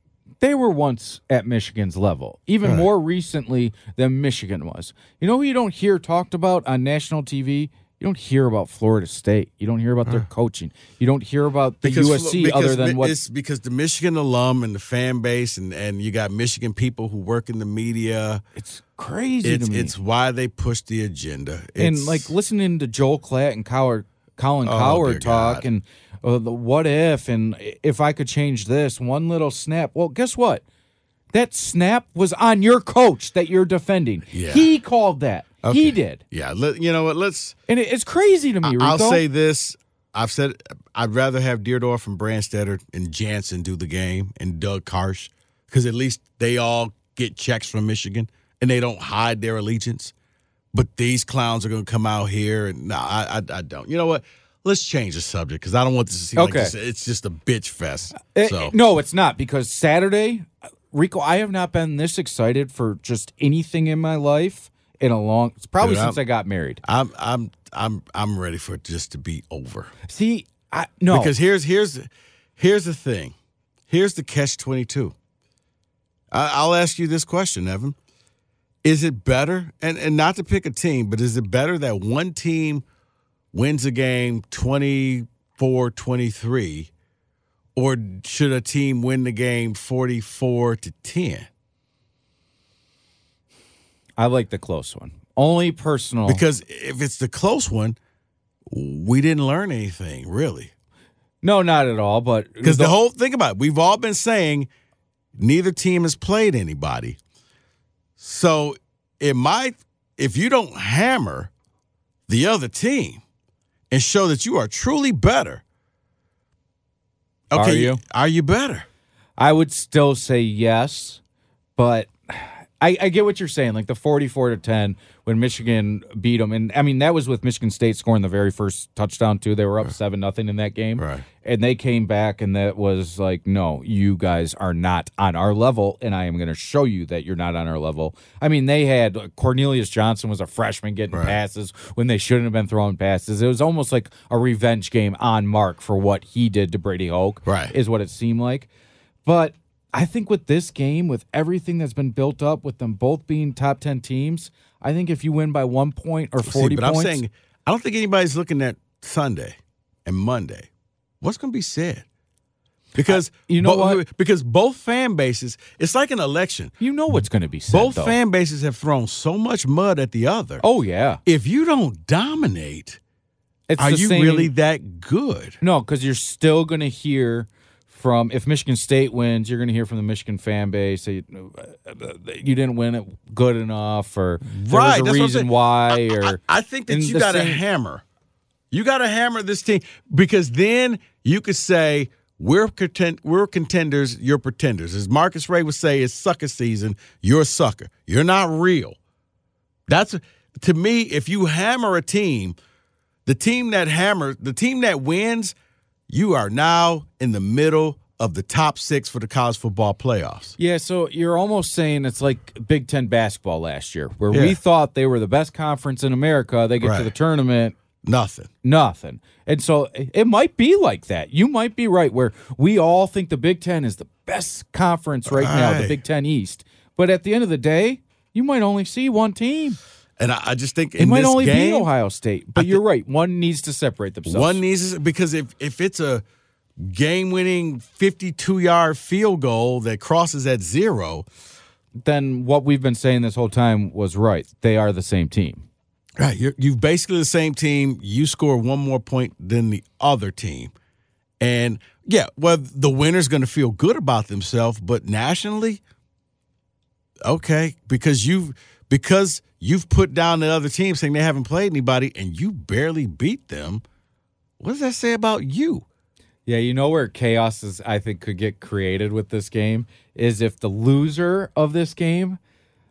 They were once at Michigan's level, even Right. more recently than Michigan was. You know who you don't hear talked about on national TV? You don't hear about Florida State. You don't hear about their coaching. You don't hear about the USC because other than what it's because the Michigan alum and the fan base, and and you got Michigan people who work in the media. it's crazy It's to me. it's why they push the agenda. and like listening to Joel Klatt and Cowherd, Colin Oh, Cowherd talk God. and uh, the what if and if I could change this one little snap. Well, guess what? That snap was on your coach that you're defending. Yeah. He called that. He did, yeah, let, you know what? Let's. and it, it's crazy to me. Rico. I'll say this. I've said I'd rather have Dierdorf and Brandstatter and Jansen do the game and Doug Karsch because at least they all get checks from Michigan and they don't hide their allegiance. But these clowns are going to come out here and no, I, I I don't. You know what? Let's change the subject because I don't want this to seem like Okay. this, it's just a bitch fest. Eh, So no, it's not because Saturday, Rico, I have not been this excited for just anything in my life in a long. It's probably Dude, since I'm- I got married. I'm I'm I'm I'm ready for it just to be over. See, I no Because here's here's here's the thing. Here's the catch twenty two. I'll ask you this question, Evan. Is it better, and, and not to pick a team, but is it better that one team wins a game 24 23, or should a team win the game 44 to 10? I like the close one. Only personal. Because if it's the close one, we didn't learn anything, really. no, not at all. But Because the whole think about it, we've all been saying neither team has played anybody. So it might, if you don't hammer the other team and show that you are truly better. Are you? Are you better? I would still say yes, but I, I get what you're saying. Like the 44 to 10 when Michigan beat them, and I mean that was with Michigan State scoring the very first touchdown too. They were up seven nothing in that game, Right. And they came back, and that was like, no, you guys are not on our level, and I am going to show you that you're not on our level. I mean, they had uh, Cornelius Johnson was a freshman getting Right. passes when they shouldn't have been throwing passes. It was almost like a revenge game on Mark for what he did to Brady Hoke, Right. Is what it seemed like. But I think with this game, with everything that's been built up, with them both being top ten teams, I think if you win by one point or See, forty but points, I'm saying, I don't think anybody's looking at Sunday and Monday. What's going to be said? Because you know bo- what? Because both fan bases, it's like an election. you know what's going to be said. Both though. fan bases have thrown so much mud at the other. Oh yeah, If you don't dominate, it's are you same- really that good? No, because you're still going to hear from if Michigan State wins, you're going to hear from the Michigan fan base say uh, you didn't win it good enough, or right, was a reason why, I- or I, I think that you got to hammer. You got to hammer this team because then you could say we're content, we're contenders, you're pretenders. As Marcus Ray would say, it's sucker season. You're a sucker. You're not real. That's to me. If you hammer a team, the team that hammers, the team that wins, you are now in the middle of the top six for the college football playoffs. Yeah, so you're almost saying it's like Big Ten basketball last year, where Yeah. we thought they were the best conference in America. They get Right. to the tournament, Nothing. nothing. And so it might be like that. You might be right, where we all think the Big Ten is the best conference right, now, the Big Ten East. But at the end of the day, you might only see one team. And I, I just think It might only game, be Ohio State. But you're right. One needs to separate themselves. One needs to, because if if it's a game winning 52 yard field goal that crosses at zero, then what we've been saying this whole time was right. They are the same team. right, you're you've basically the same team. You score one more point than the other team. And yeah, well, the winner's going to feel good about themselves, but nationally, okay, because you've because you've put down the other team saying they haven't played anybody and you barely beat them. What does that say about you? Yeah, you know where chaos is I think could get created with this game is if the loser of this game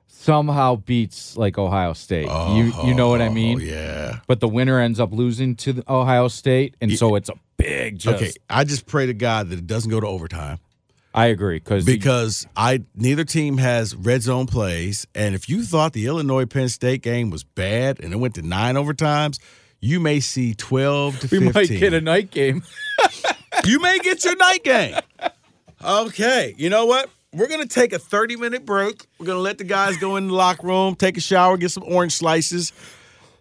somehow beats like Ohio State. you you know what I mean? Oh yeah. But the winner ends up losing to the Ohio State and so it's a big just Okay, I just pray to God that it doesn't go to overtime I agree cuz because I neither team has red zone plays, and if you thought the Illinois Penn State game was bad and it went to nine overtimes, you may see twelve to we might get a night game. you may get your night game. Okay, you know what? We're gonna take a thirty minute break. We're gonna let the guys go in the locker room, take a shower, get some orange slices,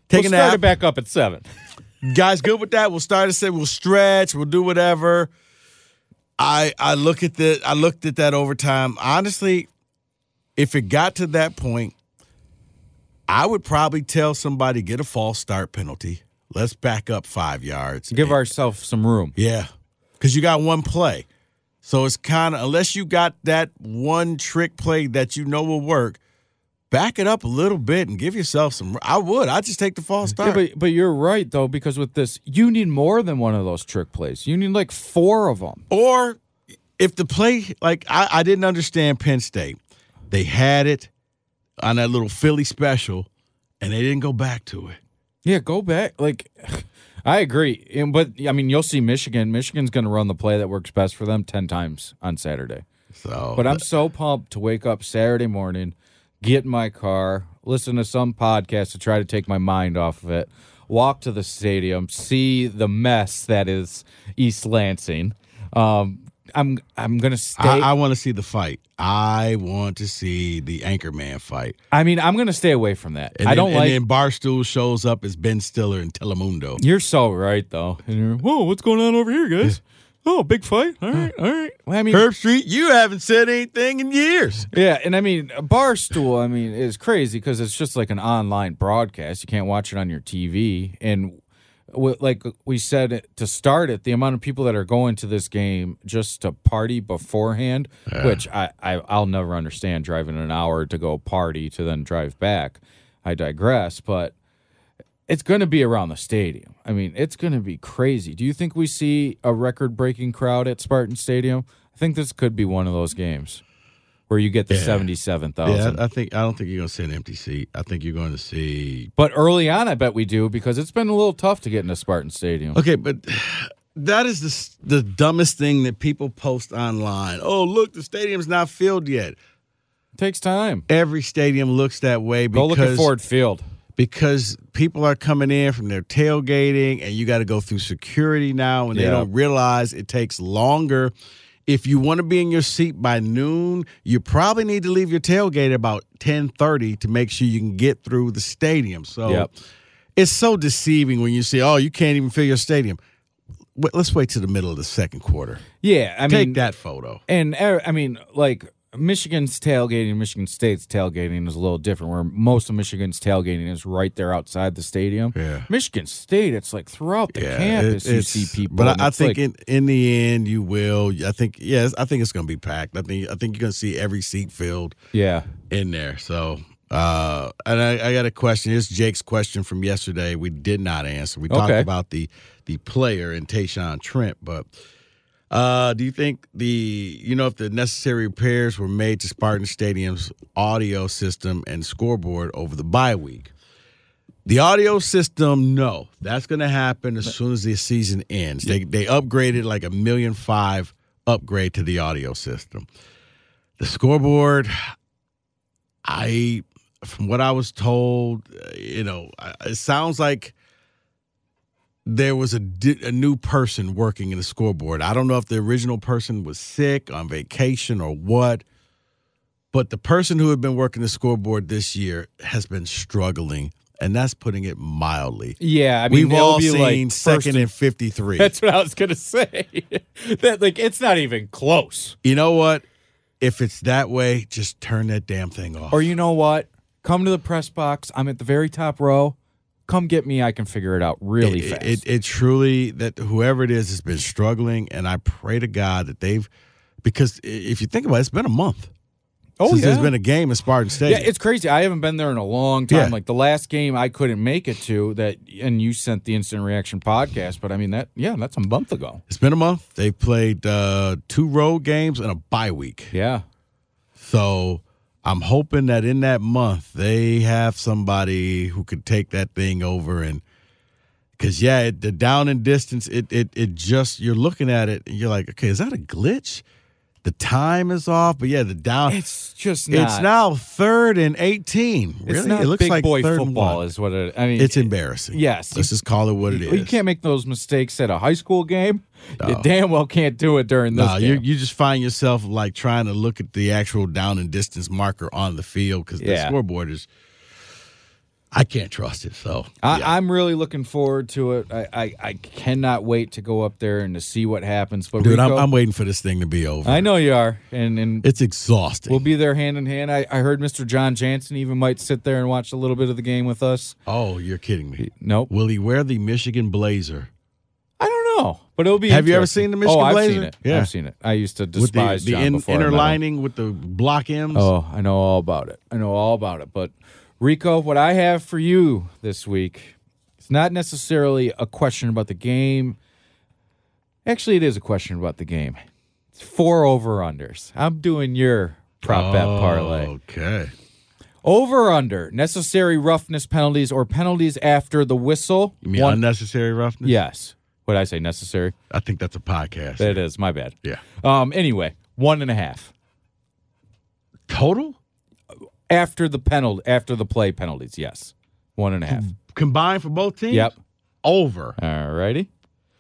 take we'll a start nap. it back up at 7. guys good with that we'll start to say we'll stretch we'll do whatever i i look at the i looked at that overtime. Honestly if it got to that point i would probably tell somebody get a false start penalty. Let's back up five yards. Give ourselves some room. yeah because you got one play. So it's kind of unless you got that one trick play that you know will work back it up a little bit and give yourself some i would i just take the false Yeah, start but but you're right though because with this you need more than one of those trick plays. You need like 4 of them. Or if the play, like I, I didn't understand Penn State, they had it on that little Philly special, and they didn't go back to it. Yeah, go back. Like, I agree. And, but I mean, you'll see Michigan. Michigan's going to run the play that works best for them ten times on Saturday. So, But I'm so pumped to wake up Saturday morning, get in my car, listen to some podcast to try to take my mind off of it, walk to the stadium, see the mess that is East Lansing. Um, I'm I'm gonna stay. I, I, want to see the fight. I want to see the Anchorman fight. I mean, I'm gonna stay away from that. And I then, don't like. And then Barstool shows up as Ben Stiller in Telemundo. You're so right, though. And you're, whoa, what's going on over here, guys? Oh, big fight. All right, all right. Well, I mean, Herbstreit, you haven't said anything in years. yeah, and I mean, Barstool, I mean, is crazy because it's just like an online broadcast. You can't watch it on your TV. And w- like we said to start it, the amount of people that are going to this game just to party beforehand, which I, I I'll never understand driving an hour to go party to then drive back. I digress, but it's going to be around the stadium. I mean, it's going to be crazy. Do you think we see a record-breaking crowd at Spartan Stadium? I think this could be one of those games where you get the Yeah. seventy-seven Yeah. I think I don't think you're going to see an empty seat. I think you're going to see. But early on, I bet we do because it's been a little tough to get into Spartan Stadium. Okay, but that is the the dumbest thing that people post online. Oh, look, the stadium's not filled yet. It takes time. Every stadium looks that way Go look at Ford Field. Because people are coming in from their tailgating, and you got to go through security now, and they don't realize it takes longer. If you want to be in your seat by noon, you probably need to leave your tailgate about ten thirty to make sure you can get through the stadium. So Yep. it's so deceiving when you say, "Oh, you can't even fill your stadium." Let's wait to the middle of the second quarter. Yeah, I Take mean that photo. And uh, I mean, like Michigan's tailgating, Michigan State's tailgating is a little different. Where most of Michigan's tailgating is right there outside the stadium. Yeah. Michigan State, it's like throughout the Yeah, campus it- you see people. But I, I think like- in, in the end you will. I think yes, I think it's going to be packed. I think I think you're going to see every seat filled yeah, in there. So, uh, and I, I got a question. It's Jake's question from yesterday. We did not answer. We talked about the the player in Tayshawn Trent, but uh, do you think the you know if the necessary repairs were made to Spartan Stadium's audio system and scoreboard over the bye week? The audio system, no, that's going to happen as soon as the season ends. They they upgraded like a million five upgrade to the audio system. The scoreboard, I, from what I was told, uh, you know, it sounds like there was a, di- a new person working in the scoreboard. I don't know if the original person was sick, on vacation, or what. But the person who had been working the scoreboard this year has been struggling, and that's putting it mildly. yeah. I mean, We've all be seen like second and 53. That's what I was gonna say. that like it's not even close. you know what? If it's that way, just turn that damn thing off. Or you know what? Come to the press box. I'm at the very top row. Come get me. I can figure it out really it, fast. It, it truly that whoever it is has been struggling, and I pray to God that they've because if you think about it, it's been a month oh since yeah. there's been a game in Spartan Stadium. yeah, it's crazy. I haven't been there in a long time. Yeah. Like the last game I couldn't make it to that and you sent the instant reaction podcast, but I mean that yeah, that's a month ago. it's been a month. They played uh, two road games and a bye week, Yeah. so I'm hoping that in that month they have somebody who could take that thing over and. Cause yeah, it, the down and distance, it it it just you're looking at it and you're like, okay, is that a glitch? The time is off, but yeah, the down. It's just not It's now third and eighteen. Really, it looks big like boy third football is what it I mean It's embarrassing. Yes. let's just call it what it is. You can't make those mistakes at a high school game. You damn well can't do it during this No, game. you you just find yourself like trying to look at the actual down and distance marker on the field because the scoreboard is. I can't trust it. So I, yeah. I'm really looking forward to it. I, I, I cannot wait to go up there and to see what happens. But dude, I'm, I'm waiting for this thing to be over. I know you are, and and it's exhausting. we'll be there hand in hand. I, I heard Mr. Jon Jansen even might sit there and watch a little bit of the game with us. oh, you're kidding me. Nope, Will he wear the Michigan blazer I don't know, but it'll be. Have you ever seen the Michigan oh, I've blazer? seen it. Yeah. I've seen it. I used to with the, despise the in, inner lining with the block M's? Oh, I know all about it. I know all about it. But Rico, what I have for you this week, it's not necessarily a question about the game. Actually, it is a question about the game. It's four over unders. I'm doing your prop bet parlay. Okay. Over under necessary roughness penalties or penalties after the whistle. You mean One- unnecessary roughness? yes. What did I say? Necessary. I think that's a podcast. It is. My bad. Yeah. Um. Anyway, one and a half Total after the penalty after the play penalties. Yes, one and a half. combined for both teams. Yep. Over. All righty.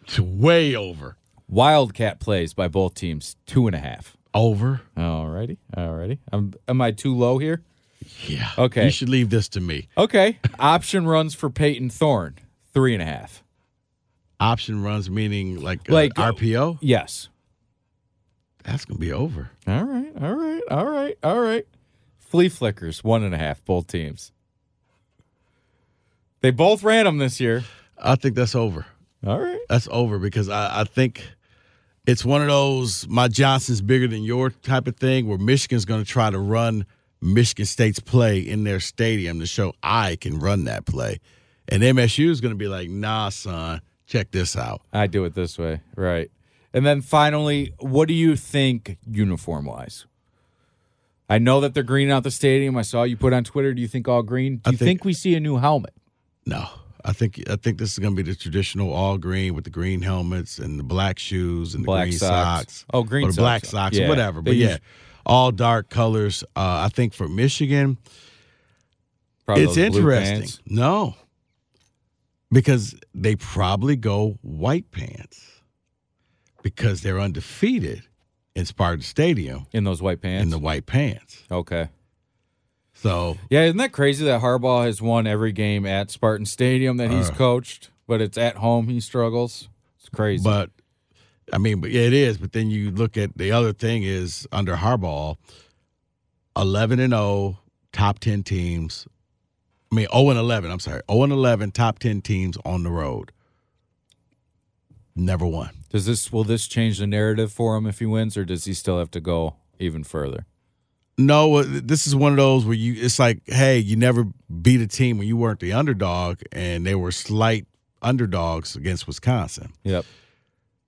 It's way over. Wildcat plays by both teams, two and a half. Over. All righty. All righty. Am, am I too low here? Yeah. Okay. You should leave this to me. Okay. Option runs for Payton Thorne, three and a half. Option runs meaning like, uh, Like, uh, RPO. Yes. That's gonna be over. All right. All right. All right. All right. Flea flickers, one and a half, both teams. They both ran them this year. I think that's over. All right. That's over because I, I think it's one of those my Johnson's bigger than your type of thing where Michigan's going to try to run Michigan State's play in their stadium to show I can run that play, and MSU is going to be like, Nah, son, check this out. I do it this way. Right. And then finally, what do you think uniform wise? I know that they're green out the stadium. I saw you put on Twitter. Do you think all green? Do I you think, think- we see a new helmet? No, I think I think this is going to be the traditional all green with the green helmets and the black shoes and the green socks. socks. Oh, green or the black socks. socks, Yeah. or whatever. They But yeah, use- all dark colors. Uh, I think for Michigan, Probably it's interesting. No, because they probably go white pants because they're undefeated in Spartan Stadium in those white pants. in the white pants. okay. So Yeah, isn't that crazy that Harbaugh has won every game at Spartan Stadium that he's Uh. coached, but it's at home he struggles? It's crazy. But I mean, but yeah, it is. But then you look at the other thing is under Harbaugh, 11 and 0, top 10 teams. I mean, 0 and 11. I'm sorry, 0 and 11, top 10 teams on the road. Never won. Does this will this change the narrative for him if he wins, or does he still have to go even further? No, uh, this is one of those where you it's like, hey, you never beat a team when you weren't the underdog, and they were slight underdogs against Wisconsin. Yep.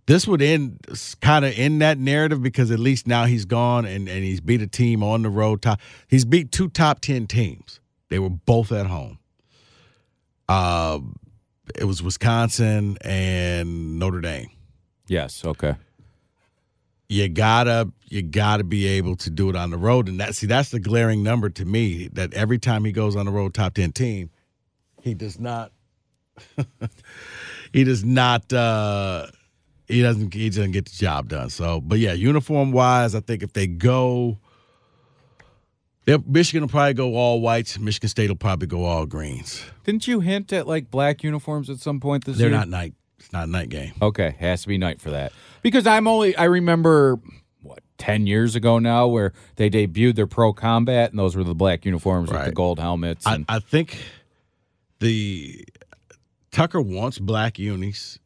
This would end kind of end that narrative because at least now he's gone and, and he's beat a team on the road. Top, he's beat two top ten teams. They were both at home. Uh, it was Wisconsin and Notre Dame. Yes. Okay. you gotta you gotta be able to do it on the road and that see that's the glaring number to me that every time he goes on the road top 10 team he does not he does not uh he doesn't he doesn't get the job done so but yeah uniform wise i think if they go if michigan will probably go all whites michigan state will probably go all greens Didn't you hint at like black uniforms at some point this year? they're not night it's not a night game Okay, has to be night for that. Because I'm only I remember what ten years ago now where they debuted their pro combat and those were the black uniforms with the gold helmets. I, I think the Tucker wants black unis.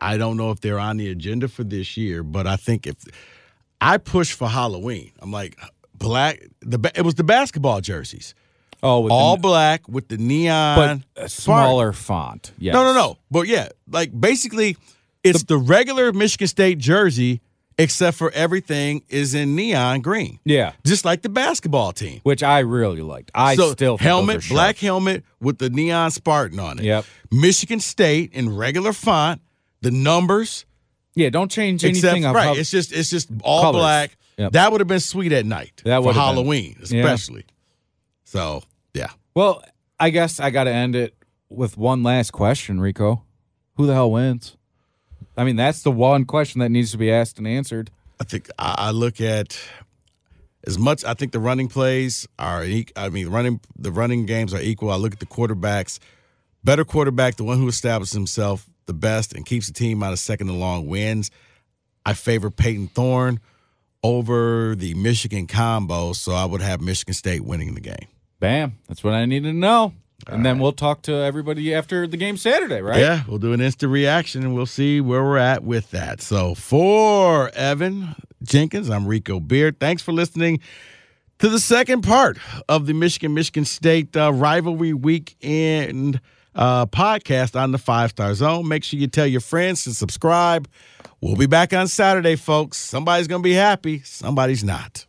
I don't know if they're on the agenda for this year, but I think if I push for Halloween, I'm like black. The it was the basketball jerseys, oh, with all the, black with the neon, but smaller font. Yes. No, no, no. But yeah, like basically, it's the regular Michigan State jersey, except for everything is in neon green, Yeah, just like the basketball team. which I really liked. I so still helmet, black helmet with the neon Spartan on it. Yep. Michigan State in regular font, the numbers, Yeah, don't change except anything. of right. how- it's just it's just all Colors. black. Yep. That would have been sweet at night That for have been. Halloween, Yeah. especially. So yeah, well, I guess I got to end it with one last question, Rico. Who the hell wins? I mean, that's the one question that needs to be asked and answered. I think I, I look at as much. I think the running plays are. I mean, running the running games are equal. I look at the quarterbacks. Better quarterback, the one who establishes himself the best and keeps the team out of second and long wins. I favor Payton Thorne over the Michigan combo, so I would have Michigan State winning the game. Bam. That's what I needed to know. And then we'll talk to everybody after the game Saturday, right? Yeah, we'll do an instant reaction and we'll see where we're at with that. So for Evan Jenkins, I'm Rico Beard. Thanks for listening to the second part of the Michigan Michigan State uh, rivalry weekend uh, podcast on the Five Star Zone. Make sure you tell your friends to subscribe. We'll be back on Saturday, folks. Somebody's going to be happy, somebody's not.